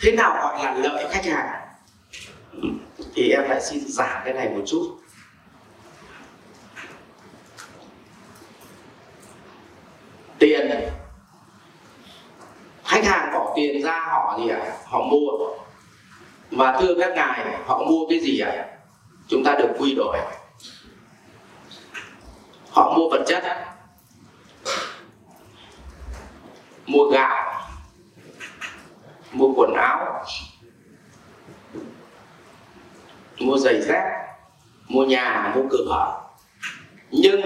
thế nào gọi là lợi khách hàng? Thì em lại xin giảm cái này một chút. Tiền. Khách hàng bỏ tiền ra họ gì ạ? À? họ mua. Và thưa các ngài, họ mua cái gì ạ? À? chúng ta được quy đổi. Họ mua vật chất. Mua gạo mua quần áo, mua giày dép, mua nhà, mua cửa nhưng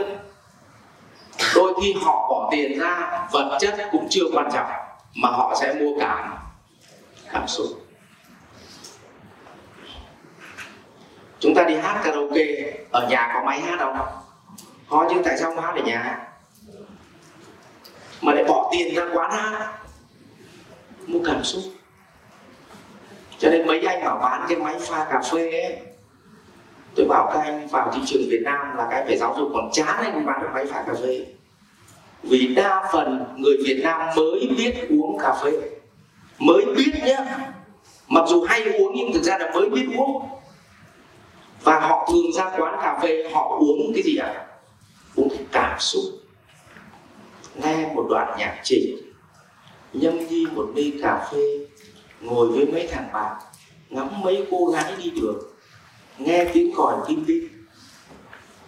đôi khi họ bỏ tiền ra, vật chất cũng chưa quan trọng, mà họ sẽ mua cảm cảm xúc. Chúng ta đi hát karaoke, ở nhà có máy hát không? Có chứ tại sao không hát ở nhà? Mà lại bỏ tiền ra quán hát mua cảm xúc. Cho nên mấy anh bảo bán cái máy pha cà phê ấy, tôi bảo các anh vào thị trường Việt Nam là cái phải giáo dục còn chán anh mới bán được máy pha cà phê. Vì đa phần người Việt Nam mới biết uống cà phê. Mới biết nhá. Mặc dù hay uống nhưng thực ra là mới biết uống. Và họ thường ra quán cà phê, họ uống cái gì ạ? À? uống cái cảm xúc. Nghe một đoạn nhạc trình nhâm nhi một ly cà phê, ngồi với mấy thằng bạn, ngắm mấy cô gái đi đường, nghe tiếng còi kim tinh.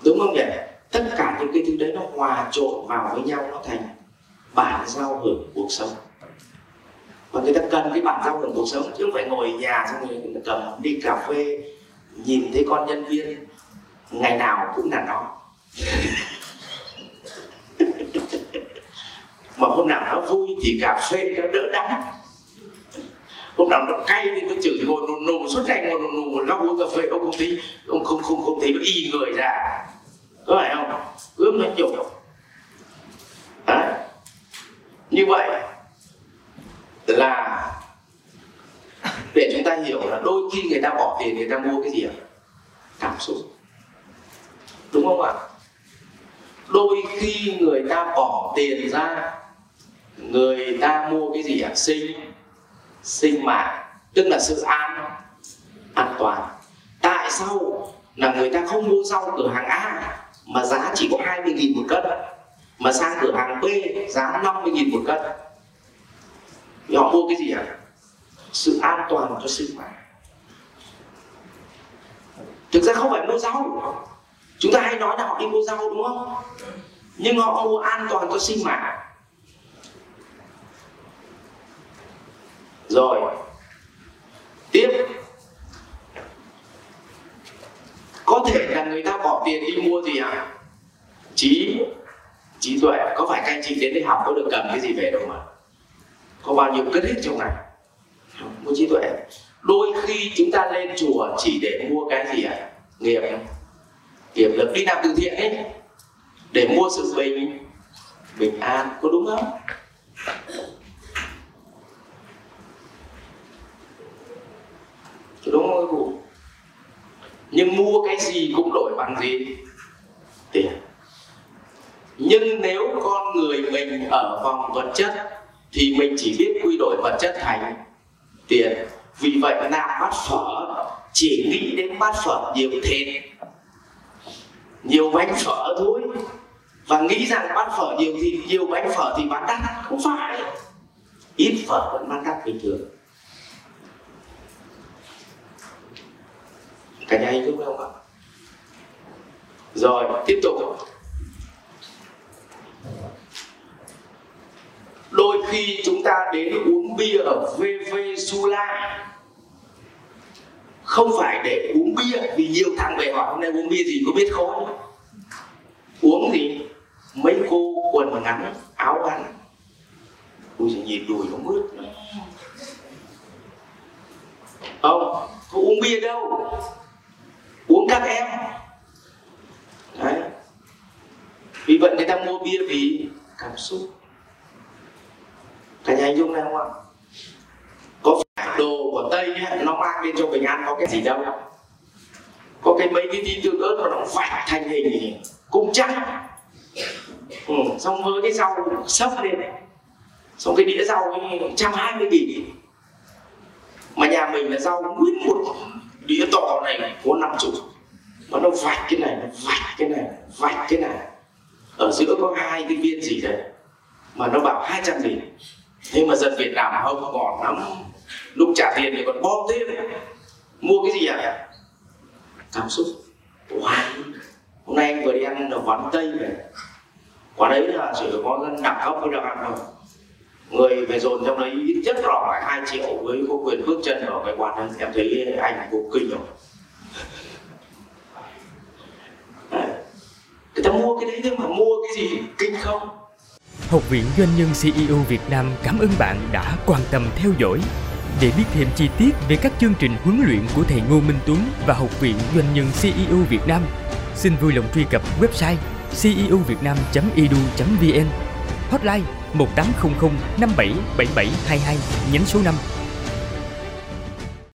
Đúng không nhỉ? Tất cả những cái thứ đấy nó hòa trộn vào với nhau, nó thành bản giao hưởng cuộc sống. Và người ta cần cái bản giao hưởng cuộc sống chứ không phải ngồi nhà xong rồi người ta cầm đi cà phê, nhìn thấy con nhân viên, ngày nào cũng là nó. mà hôm nào nó vui thì cà phê nó đỡ đắng. Hôm nào nó cay thì nó chửi ngồi nù nù, suốt ngày ngồi nù nù nó uống cà phê ông không thấy ông không không không thấy nó y người ra. Có phải không? Ướm nó nhục đấy như vậy là để chúng ta hiểu là đôi khi người ta bỏ tiền, người ta mua cái gì ạ? Cảm xúc. Đúng không ạ? Đôi khi người ta bỏ tiền ra người ta mua cái gì ạ? Sinh sinh mạng, tức là sự an an toàn. Tại sao là người ta không mua rau cửa hàng A mà giá chỉ có 20 nghìn một cân, mà sang cửa hàng B giá 50 nghìn một cân? Thì họ mua cái gì ạ? Sự an toàn cho sinh mạng. Thực ra không phải mua rau. Chúng ta hay nói là họ đi mua rau, đúng không? Nhưng họ mua an toàn cho sinh mạng. Rồi. Tiếp. Có thể là người ta bỏ tiền đi mua gì ạ? À? trí trí tuệ. Có phải các anh chị đến đây học có được cầm cái gì về đâu mà? Có bao nhiêu cất hết trong này? Mua trí tuệ. Đôi khi chúng ta lên chùa chỉ để mua cái gì ạ? À? nghiệp. Nghiệp lực đi làm từ thiện ấy? Để mua sự bình bình an, có đúng không? Đúng không cụ nhưng mua cái gì cũng đổi bằng gì? Tiền. Nhưng nếu con người mình ở vòng vật chất thì mình chỉ biết quy đổi vật chất thành tiền. Vì vậy làm bát phở chỉ nghĩ đến bát phở nhiều thịt nhiều bánh phở thôi. Và nghĩ rằng bát phở nhiều thịt nhiều bánh phở thì bán đắt. Không phải. Ít phở vẫn bán đắt bình thường. Cả nhà hình dung không ạ? Rồi, tiếp tục. Đôi khi chúng ta đến uống bia ở VV Sula không phải để uống bia, vì nhiều thằng về hỏi hôm nay uống bia gì, có biết không? Uống gì mấy cô quần ngắn, áo ngắn. Ui nhìn đùi nó mướt không, có uống bia đâu uống các em. Đấy. Vì vậy người ta mua bia vì cảm xúc. Cả nhà anh dung này không ạ? Có phải đồ của tây ấy, nó mang lên cho mình ăn có cái gì đâu. Có cái mấy cái tí tương ớt mà nó vạch thành hình cung trắng ừ, xong với cái rau sấp lên này, xong cái đĩa rau trăm hai mươi nghìn. Mà nhà mình là rau nguyên một đĩa to này có năm chục mà nó vạch cái này, nó vạch cái này, vạch cái này. Ở giữa có hai cái viên gì đấy, mà nó bảo 200 nghìn. Thế mà dân Việt Nam không còn lắm. Lúc trả tiền thì còn bom thêm. Mua cái gì ạ cảm xúc. Wow. hôm nay anh vừa đi ăn ở quán tây về quán đấy là chỉ có dân đẳng cấp với được ăn thôi người về dồn trong đấy ít nhất là phải hai triệu với có quyền bước chân vào cái quán đấy em thấy anh cũng kinh rồi. Người ta mua cái đấy nhưng mà mua cái gì kinh không? Học viện Doanh nhân CEO Việt Nam cảm ơn bạn đã quan tâm theo dõi. Để biết thêm chi tiết về các chương trình huấn luyện của thầy Ngô Minh Tuấn và Học viện Doanh nhân CEO Việt Nam, xin vui lòng truy cập website ceovietnam.edu.vn Hotline 1800 577722 nhánh số 5